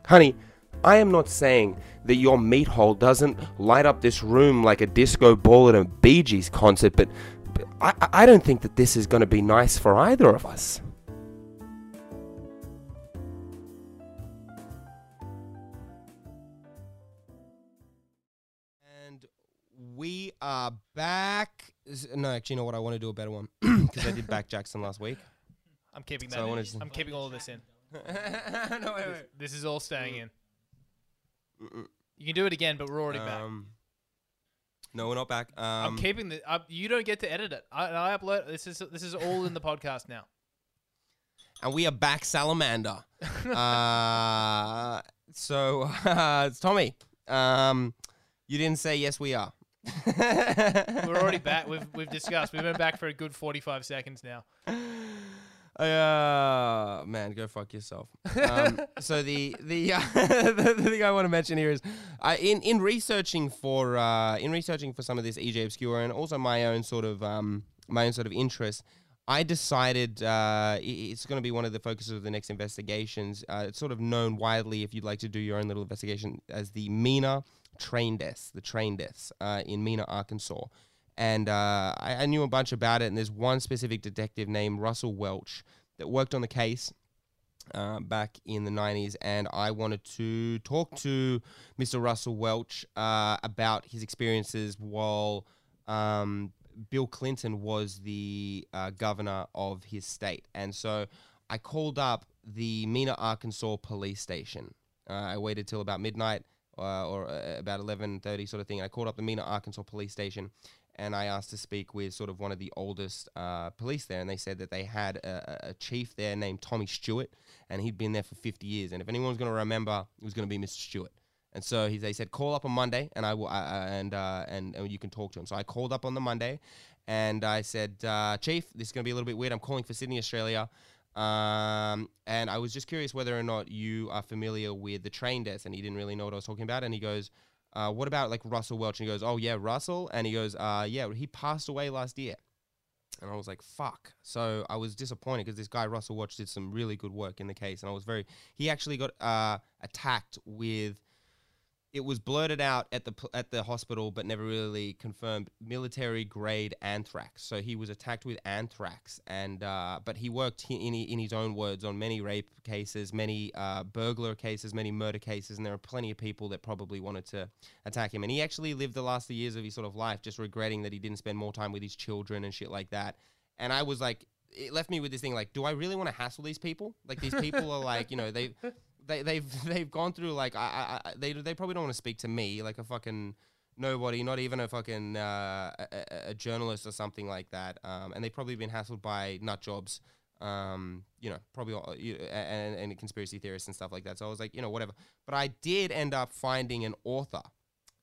S3: Honey, I am not saying that your meat hole doesn't light up this room like a disco ball at a Bee Gees concert, but, I- I don't think that this is going to be nice for either of us. Are back. No, actually, you know what? I want to do a better one [clears throat] because I did back Jackson last week.
S4: I'm keeping
S3: So
S4: that.
S3: I
S4: in.
S3: wanted to-
S4: I'm keeping all of this in. [laughs]
S3: no, wait, wait.
S4: This is all staying in.
S3: Mm-mm.
S4: You can do it again, but we're already back.
S3: Um, no, we're not back. Um,
S4: I'm keeping the. Uh, you don't get to edit it. I, I upload. This is this is all in the podcast now. [laughs]
S3: and we are back, Salamander. [laughs] uh, so, uh, it's Tommy. Um, you didn't say yes, we are. [laughs]
S4: We're already back. We've we've discussed. We've been back for a good 45 seconds now.
S3: Uh, man, go fuck yourself. Um, [laughs] so the the, uh, [laughs] the the thing I want to mention here is, I in in researching for uh, in researching for some of this EJ Obscure and also my own sort of um my own sort of interest, I decided uh, it's going to be one of the focuses of the next investigations. Uh, it's sort of known widely, if you'd like to do your own little investigation, as the Mena train deaths, the train deaths uh, in Mena, Arkansas. And uh, I, I knew a bunch about it, and there's one specific detective named Russell Welch that worked on the case uh, back in the 90s, and I wanted to talk to Mr. Russell Welch uh, about his experiences while um, Bill Clinton was the uh, governor of his state. And so I called up the Mena, Arkansas police station. Uh, I waited till about midnight uh, or uh, about 11.30 sort of thing. And I called up the Mena, Arkansas police station and I asked to speak with sort of one of the oldest uh, police there, and they said that they had a, a- chief there named Tommy Stewart, and he'd been there for 50 years, and if anyone was going to remember, it was going to be Mr. Stewart. And so he, they said, call up on Monday, and I will, I- and, uh, and and you can talk to him. So I called up on the Monday, and I said, uh, Chief, this is going to be a little bit weird. I'm calling for Sydney, Australia. Um, and I was just curious whether or not you are familiar with the train desk. And he didn't really know what I was talking about. And he goes, uh, what about like Russell Welch? And he goes, oh yeah, Russell. And he goes, uh, yeah, he passed away last year. And I was like, fuck. So I was disappointed because this guy, Russell Welch, did some really good work in the case. And I was very, he actually got uh, attacked with, it was blurted out at the at the hospital, but never really confirmed military grade anthrax. So he was attacked with anthrax, and uh, but he worked in, in his own words on many rape cases, many uh, burglar cases, many murder cases, and there are plenty of people that probably wanted to attack him. And he actually lived the last years of his sort of life just regretting that he didn't spend more time with his children and shit like that. And I was like, it left me with this thing like, do I really want to hassle these people? Like these people are like, you know, they they they've [laughs] they've gone through like I, I, they they probably don't want to speak to me like a fucking nobody, not even a fucking uh, a, a- journalist or something like that. Um, and they've probably been hassled by nut jobs. Um, you know, probably all, you, and, and conspiracy theorists and stuff like that. So I was like, you know, whatever. But I did end up finding an author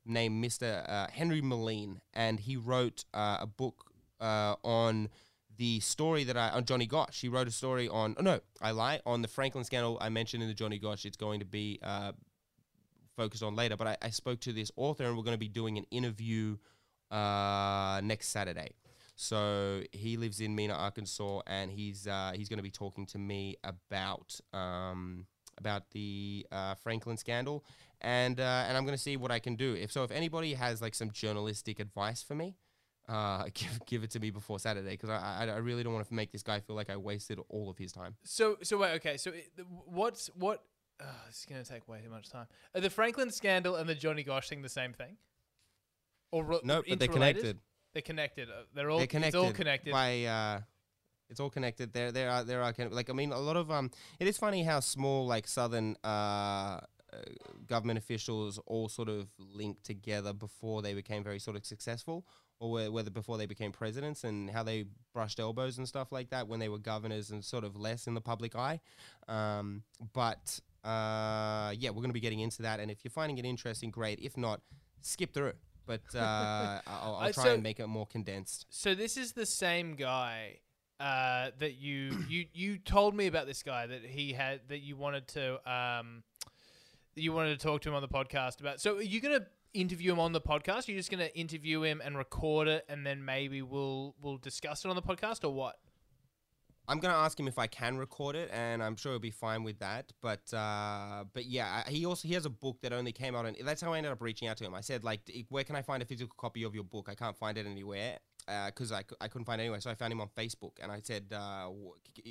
S3: named Mr. Uh, Henry Moline, and he wrote uh, a book uh, on the story that I on Johnny Gosch. He wrote a story on. Oh no, I lie. On the Franklin scandal I mentioned in the Johnny Gosch, it's going to be uh, focused on later. But I, I spoke to this author, and we're going to be doing an interview uh, next Saturday. So he lives in Mena, Arkansas, and he's uh, he's going to be talking to me about um, about the uh, Franklin scandal, and uh, and I'm going to see what I can do. If so, if anybody has like some journalistic advice for me, uh, [laughs] give give it to me before Saturday because I, I I really don't want to make this guy feel like I wasted all of his time.
S4: So so wait, okay. So it, what's what? Uh, this is gonna take way too much time. Are the Franklin scandal and the Johnny Gosch thing the same thing? Or re-
S3: No, but they're connected.
S4: They're connected. Uh, They're all
S3: they're connected.
S4: It's all connected.
S3: by. Uh, it's all connected. There, there are, there are kind of, like I mean, a lot of um. It is funny how small like southern uh, uh government officials all sort of linked together before they became very sort of successful, or whether before they became presidents and how they brushed elbows and stuff like that when they were governors and sort of less in the public eye. Um, but uh, yeah, we're going to be getting into that. And if you're finding it interesting, great. If not, skip through. But uh, [laughs] I'll, I'll try
S4: so-
S3: and make it more condensed.
S4: So this is the same guy uh, that you [coughs] you you told me about this guy that he had that you wanted to um you wanted to talk to him on the podcast about. So are you gonna interview him on the podcast? You're just gonna interview him and record it, and then maybe we'll we'll discuss it on the podcast, or what?
S3: I'm gonna ask him if I can record it, and I'm sure he'll be fine with that. But uh, but yeah, he also he has a book that only came out, and that's how I ended up reaching out to him. I said like, where can I find a physical copy of your book? I can't find it anywhere because I, cou- I couldn't find it anywhere. So I found him on Facebook, and I said, uh,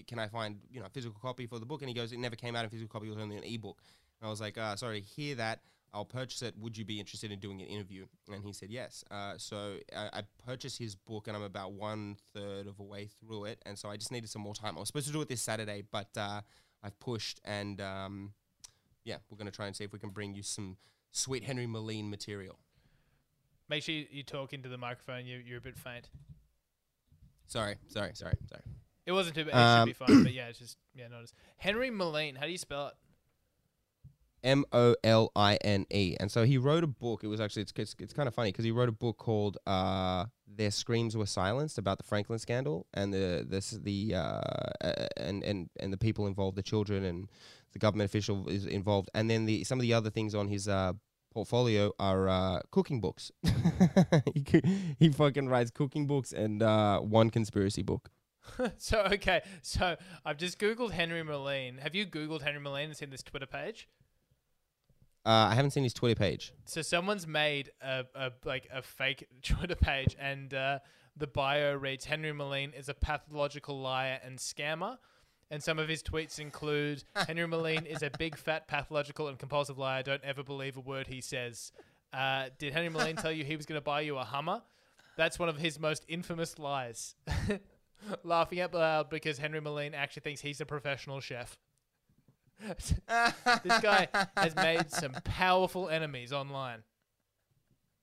S3: can I find you know a physical copy for the book? And he goes, it never came out in physical copy. It was only an ebook. And I was like, uh, sorry, hear that. I'll purchase it. Would you be interested in doing an interview? And he said yes. Uh, so I, I purchased his book, and I'm about one third of a way through it. And so I just needed some more time. I was supposed to do it this Saturday, but uh, I've pushed, and um, yeah, we're gonna try and see if we can bring you some sweet Henry Moline material.
S4: Make sure you, you talk into the microphone. You you're a bit faint.
S3: Sorry, sorry, sorry, sorry.
S4: It wasn't too bad. It
S3: Um,
S4: should be fine, but [clears throat] yeah, it's just yeah, notice Henry Moline. How do you spell it?
S3: M O L I N E. And so he wrote a book. It was actually it's it's, it's kind of funny because he wrote a book called uh, "Their Screams Were Silenced" about the Franklin scandal and the this the uh, and and and the people involved, the children and the government official is involved. And then the some of the other things on his uh, portfolio are uh, cooking books. [laughs] he he fucking writes cooking books and uh, one conspiracy book. [laughs]
S4: so okay, so I've just googled Henry Moline. Have you googled Henry Moline and seen this Twitter page?
S3: Uh, I haven't seen his Twitter page.
S4: So someone's made a, a like a fake [laughs] Twitter page, and uh, the bio reads Henry Moline is a pathological liar and scammer. And some of his tweets include [laughs] Henry Moline is a big fat pathological and compulsive liar. Don't ever believe a word he says. Uh, did Henry Moline tell you he was going to buy you a Hummer? That's one of his most infamous lies. [laughs] Laughing out loud because Henry Moline actually thinks he's a professional chef. This guy has made some powerful enemies online.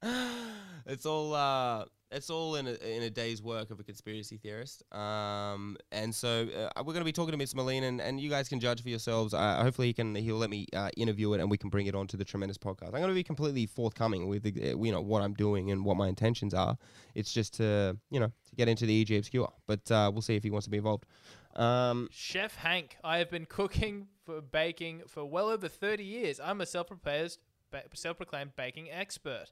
S4: [gasps]
S3: it's all uh That's all in a, in a day's work of a conspiracy theorist. Um, and so uh, we're going to be talking to Mr. Moline, and, and you guys can judge for yourselves. Uh, hopefully, he can he'll let me uh, interview it, and we can bring it onto the tremendous podcast. I'm going to be completely forthcoming with the, uh, you know what I'm doing and what my intentions are. It's just to you know to get into the EJ obscure, but uh, we'll see if he wants to be involved. Um,
S4: Chef Hank, I have been cooking for baking for well over 30 years. I'm a self-proclaimed, ba- self-proclaimed baking expert.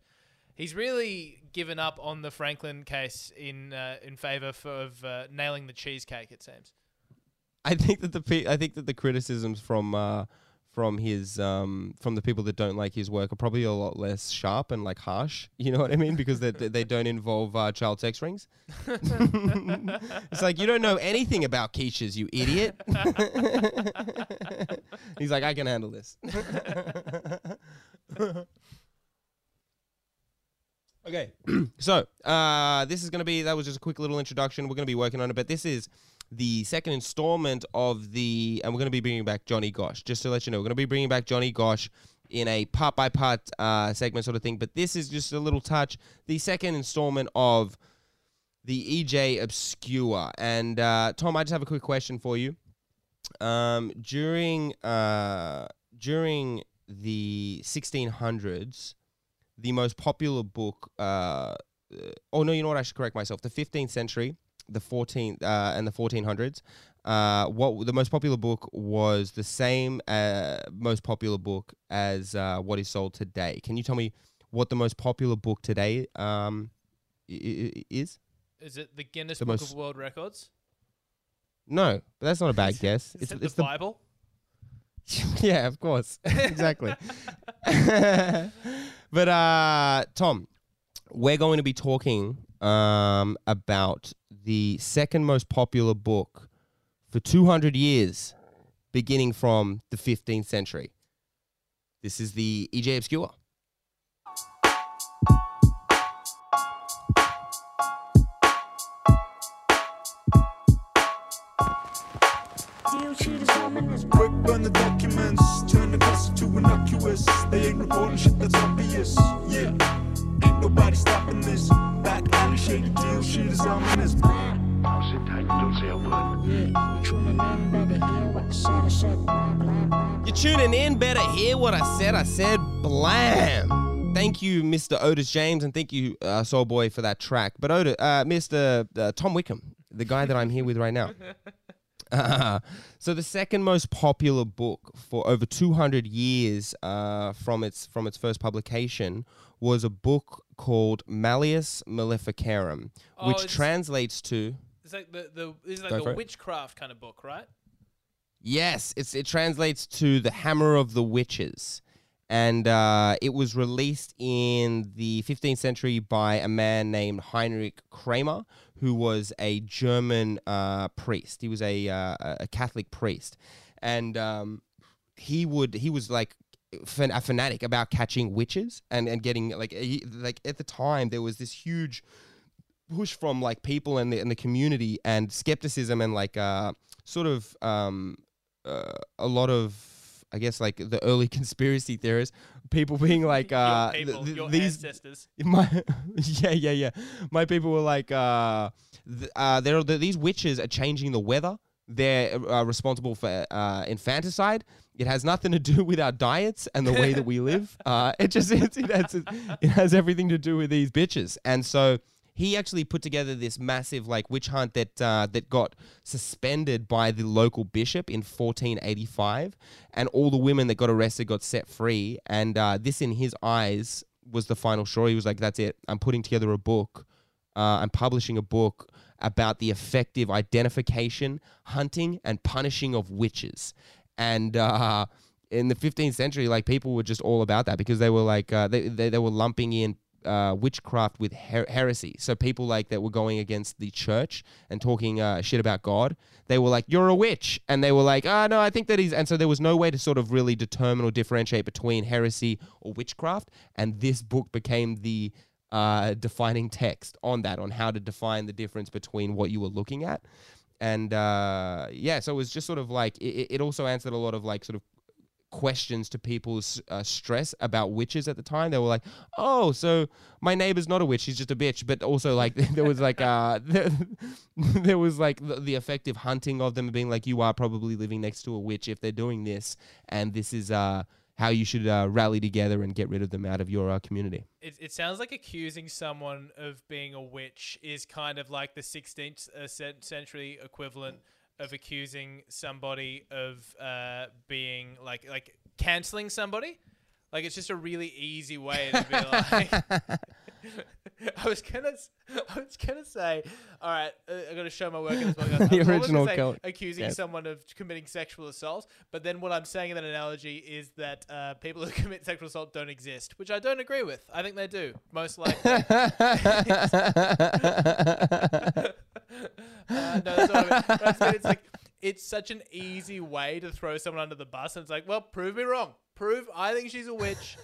S4: He's really given up on the Franklin case in uh, in favor for, of uh, nailing the cheesecake. It seems.
S3: I think that the pe- I think that the criticisms from uh, from his um, from the people that don't like his work are probably a lot less sharp and like harsh. [laughs] You know what I mean? Because they they don't involve uh, child sex rings. [laughs] it's like you don't know anything about quiches, you idiot. [laughs] He's like, I can handle this. okay, [clears throat] so uh, this is to be that was just a quick little introduction. We're to be working on it, but this is the second installment of the, and we're going to be bringing back Johnny Gosch. Just to let you know, we're going to be bringing back Johnny Gosch in a part by part uh, segment sort of thing. But this is just a little touch. The second installment of the EJ Obscure. And uh, Tom, I just have a quick question for you. Um, during uh, during the 1600s, the most popular book. Uh, uh, oh no, you know what? I should correct myself. The 15th century, the 14th uh, and the 1400s. Uh, what the most popular book was the same uh, most popular book as uh, what is sold today. Can you tell me what the most popular book today um, is?
S4: Is it the Guinness
S3: The
S4: Book of World Records?
S3: No, but that's not a bad [laughs] guess.
S4: Is
S3: It's,
S4: it
S3: it's
S4: the
S3: the
S4: Bible? [laughs]
S3: yeah, of course, [laughs] exactly. but uh, Tom, we're going to be talking um, about the second most popular book for 200 years, beginning from the 15th century. This is the EJ Obscure.
S5: Quick burn the documents, turn the to innocuous. They ain't reporting shit that's obvious. Yeah, nobody stopping this. Back alley shady deal, shit is ominous.
S6: I'll sit tight and don't say a word.
S3: You're tuning in, better hear what I said. I said blam. Thank you, Mr. Otis James, and thank you, uh, Soul Boy, for that track. But Otis, uh, Mr. Uh, Tom Wickham, the guy that I'm here with right now. Uh, [laughs] so the second most popular book for over 200 years uh, from its from its first publication was a book called Malleus Maleficarum,
S4: Oh,
S3: which translates to
S4: It's like the the it's like
S3: Go
S4: a
S3: it.
S4: witchcraft kind of book, right?
S3: Yes, it's it translates to the Hammer of the Witches, and uh, it was released in the 15th century by a man named Heinrich Kramer, who was a German uh, priest. He was a uh, a Catholic priest, and um, he would he was like fan- a fanatic about catching witches and and getting like like at the time there was this huge push from like people in the in the community and skepticism and like uh sort of um uh, a lot of I guess like the early [laughs] conspiracy theorists, people being [laughs] like uh th-
S4: people,
S3: th-
S4: your
S3: these
S4: ancestors.
S3: my [laughs] yeah yeah yeah my people were like uh th- uh there th- these witches are changing the weather they're uh, responsible for uh, infanticide. It has nothing to do [laughs] with our diets and the way that we live. [laughs] Uh it just [laughs] it, it, has, it has everything to do with these bitches. And so he actually put together this massive like witch hunt that uh, that got suspended by the local bishop in 1485 and all the women that got arrested got set free. And uh, this in his eyes was the final straw. He was like that's it. I'm putting together a book uh, i'm publishing a book about the effective identification hunting and punishing of witches and uh, in the 15th century like people were just all about that because they were like uh, they, they, they were lumping in uh, witchcraft with her- heresy. So people like that were going against the church and talking uh, shit about God. They were like, "You're a witch," and they were like, "Ah, no, I think that he's." And so there was no way to sort of really determine or differentiate between heresy or witchcraft. And this book became the uh, defining text on that, on how to define the difference between what you were looking at. And uh, yeah, so it was just sort of like it, it also answered a lot of like sort of questions to people's uh, stress about witches at the time. They were like, "Oh, so my neighbor's not a witch; she's just a bitch." But also, like, [laughs] there was like, uh, [laughs] there, there was like the, the effective hunting of them, being like, "You are probably living next to a witch if they're doing this, and this is uh how you should uh, rally together and get rid of them out of your uh, community."
S4: It, it sounds like accusing someone of being a witch is kind of like the 16th uh, century equivalent of accusing somebody of uh, being like like canceling somebody. Like it's just a really easy way to be [laughs] like. [laughs] I was gonna, [laughs] I was gonna say, all right, uh, I gotta show my work in this [laughs] podcast.
S3: The
S4: gonna
S3: original
S4: say
S3: cult-
S4: accusing
S3: yes.
S4: someone of committing sexual assault, but then what I'm saying in that analogy is that uh, people who commit sexual assault don't exist, which I don't agree with. I think they do, most likely. Uh, no, that's what I mean. It's like it's such an easy way to throw someone under the bus, and it's like, well, prove me wrong. Prove I think she's a witch.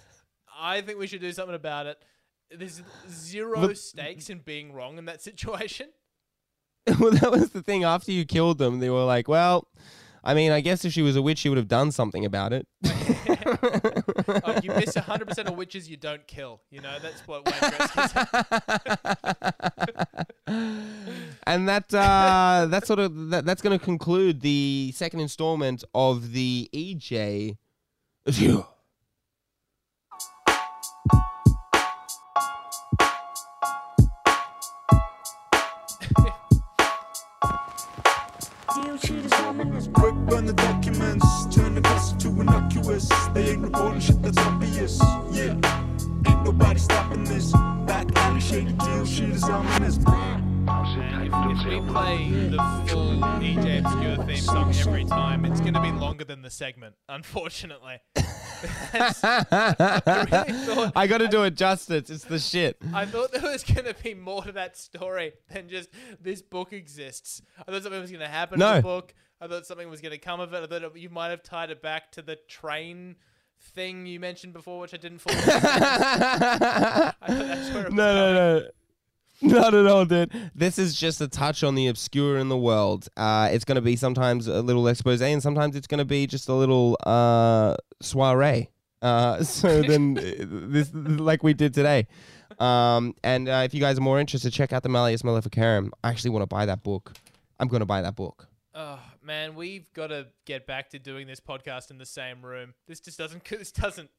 S4: I think we should do something about it. There's zero stakes in being wrong in that situation. [laughs]
S3: well, that was the thing. After you killed them, they were like, "Well, I mean, I guess if she was a witch, she would have done something about it." [laughs]
S4: Oh, you miss 100% of witches you don't kill. You know, that's what Wayne Gretzky said. [laughs]
S3: and that uh, that sort of that, that's going to conclude the second installment of the EJ. View.
S5: Quick burn the documents, turn the gossip to innocuous. They ain't reporting shit that's obvious. Yeah, ain't nobody stopping this. Back alley shady deal, shit is ominous.
S4: And if, if we play the full EJ Obscure theme song every time, it's going to be longer than the segment, unfortunately. [laughs] [laughs] I really thought
S3: I got to do it justice. It's the shit.
S4: I thought there was going to be more to that story than just this book exists. I thought something was going to happen in
S3: No.
S4: the book. I thought something was going to come of it. I thought it- you might have tied it back to the train thing you mentioned before, which I didn't [laughs] follow. understand. I thought that's where it was
S3: No, no, no. Not at all, dude. This is just a touch on the obscure in the world. Uh, it's going to be sometimes a little expose, and sometimes it's going to be just a little uh, soiree. Uh, [laughs] so then, uh, this like we did today. Um, and uh, if you guys are more interested, check out the Malleus Maleficarum. I actually want to buy that book. I'm going to buy that book.
S4: Oh man, we've got to get back to doing this podcast in the same room. This just doesn't. [laughs] This doesn't.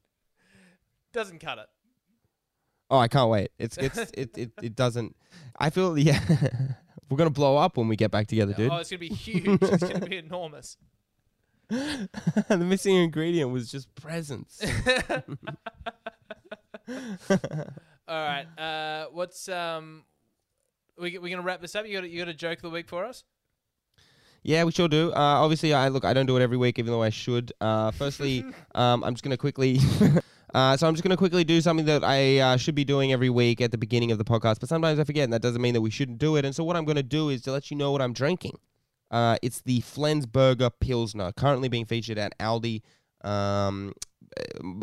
S4: Doesn't cut it.
S3: Oh, I can't wait. It's it's [laughs] it, it it doesn't. I feel [laughs] yeah. We're gonna blow up when we get back together, dude.
S4: Oh, it's gonna be huge. it's gonna be enormous.
S3: the missing ingredient was just presence.
S4: All right. Uh, what's um, we we gonna wrap this up? You got you got a joke of the week for us?
S3: Yeah, we sure do. Uh, obviously, I look. I don't do it every week, even though I should. Uh, firstly, [laughs] um, I'm just gonna quickly. [laughs] uh, so I'm just gonna quickly do something that I uh, should be doing every week at the beginning of the podcast, but sometimes I forget, and that doesn't mean that we shouldn't do it. And so what I'm gonna do is to let you know what I'm drinking. Uh, it's the Flensburger Pilsner, currently being featured at Aldi. Um,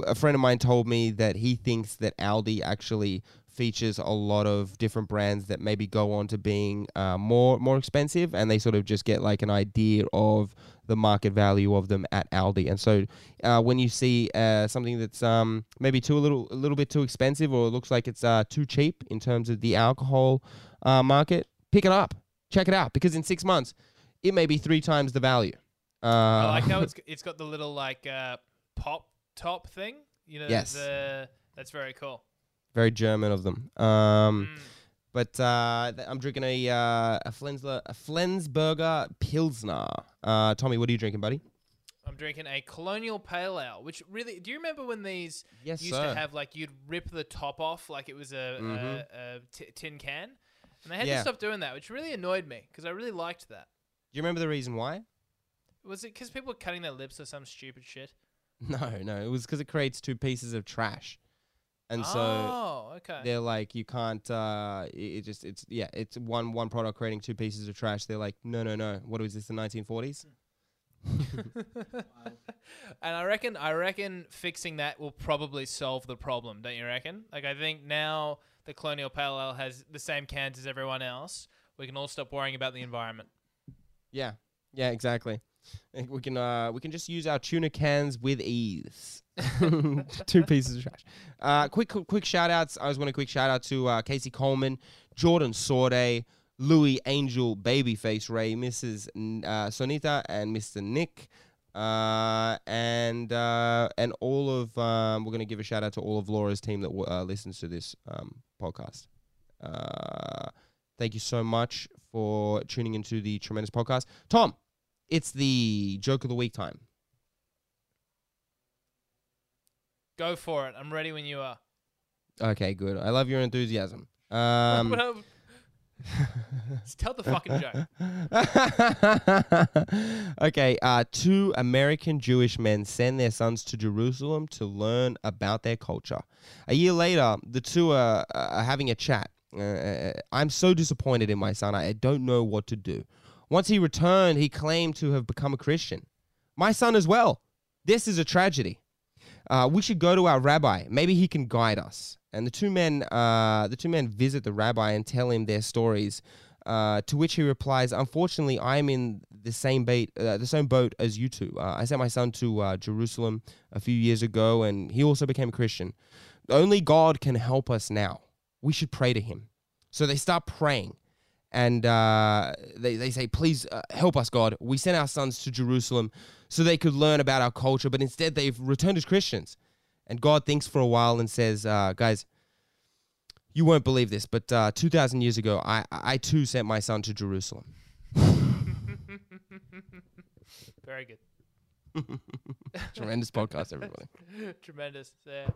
S3: a friend of mine told me that he thinks that Aldi actually features a lot of different brands that maybe go on to being uh, more more expensive, and they sort of just get like an idea of the market value of them at Aldi. And so, uh, when you see uh, something that's um, maybe too a little a little bit too expensive, or it looks like it's uh, too cheap in terms of the alcohol uh, market, pick it up, check it out, because in six months, it may be three times the value. Uh,
S4: I [laughs] like how it's it's got the little like uh, pop top thing. You know,
S3: Yes.
S4: the, that's very cool.
S3: Very German of them. Um,
S4: Mm.
S3: But uh, th- I'm drinking a uh, a Flensler a Flensburger Pilsner. Uh, Tommy, what are you drinking, buddy?
S4: I'm drinking a Colonial Pale Ale, which really. Do you remember when these
S3: Yes,
S4: used
S3: sir.
S4: to have like you'd rip the top off like it was a,
S3: Mhm.
S4: a, a t- tin can, and they had
S3: Yeah.
S4: to stop doing that, which really annoyed me because I really liked that.
S3: Do you remember the reason why?
S4: Was it because people were cutting their lips or some stupid shit? [laughs]
S3: No, no, it was because it creates two pieces of trash, and so
S4: oh, okay.
S3: they're like you can't. Uh, it, it just it's yeah, it's one one product creating two pieces of trash. They're like, no, no, no. What was this? The 1940s? [laughs]
S4: and I reckon I reckon fixing that will probably solve the problem, don't you reckon? Like I think now the Colonial Pale Ale has the same cans as everyone else. We can all stop worrying about the environment.
S3: Yeah, yeah, exactly. [laughs] think we can uh, we can just use our tuna cans with ease. [laughs] [laughs] Two pieces of trash. Uh, quick, quick, quick shout outs. I just want a quick shout out to uh, Casey Coleman, Jordan Sorday, Louis Angel, Babyface Ray, Mrs. N- uh, Sonita, and Mr. Nick. Uh, and uh, and all of um, we're gonna give a shout out to all of Laura's team that w- uh, listens to this um, podcast. Uh, thank you so much for tuning into the tremendous podcast, Tom. It's the joke of the week time.
S4: Go for it. I'm ready when you are.
S3: Okay, good. I love your enthusiasm. [laughs] Um,
S4: Just tell the fucking joke. [laughs]
S3: okay, uh, two American Jewish men send their sons to Jerusalem to learn about their culture. A year later, the two are, uh, are having a chat. Uh, I'm so disappointed in my son. I don't know what to do. Once he returned, he claimed to have become a Christian. My son as well. This is a tragedy. Uh, we should go to our rabbi. Maybe he can guide us. And the two men, uh, the two men visit the rabbi and tell him their stories. Uh, to which he replies, "Unfortunately, I am in the same bait, uh, the same boat as you two. Uh, I sent my son to uh, Jerusalem a few years ago, and he also became a Christian. Only God can help us now. We should pray to Him." So they start praying, and uh, they they say, "Please uh, help us, God. We sent our sons to Jerusalem so they could learn about our culture, but instead they've returned as Christians." And God thinks for a while and says, uh, "Guys." You won't believe this, but uh, 2,000 years ago, I, I too sent my son to Jerusalem.
S4: Very good. [laughs]
S3: Tremendous podcast, everybody. [laughs]
S4: Tremendous. Yeah.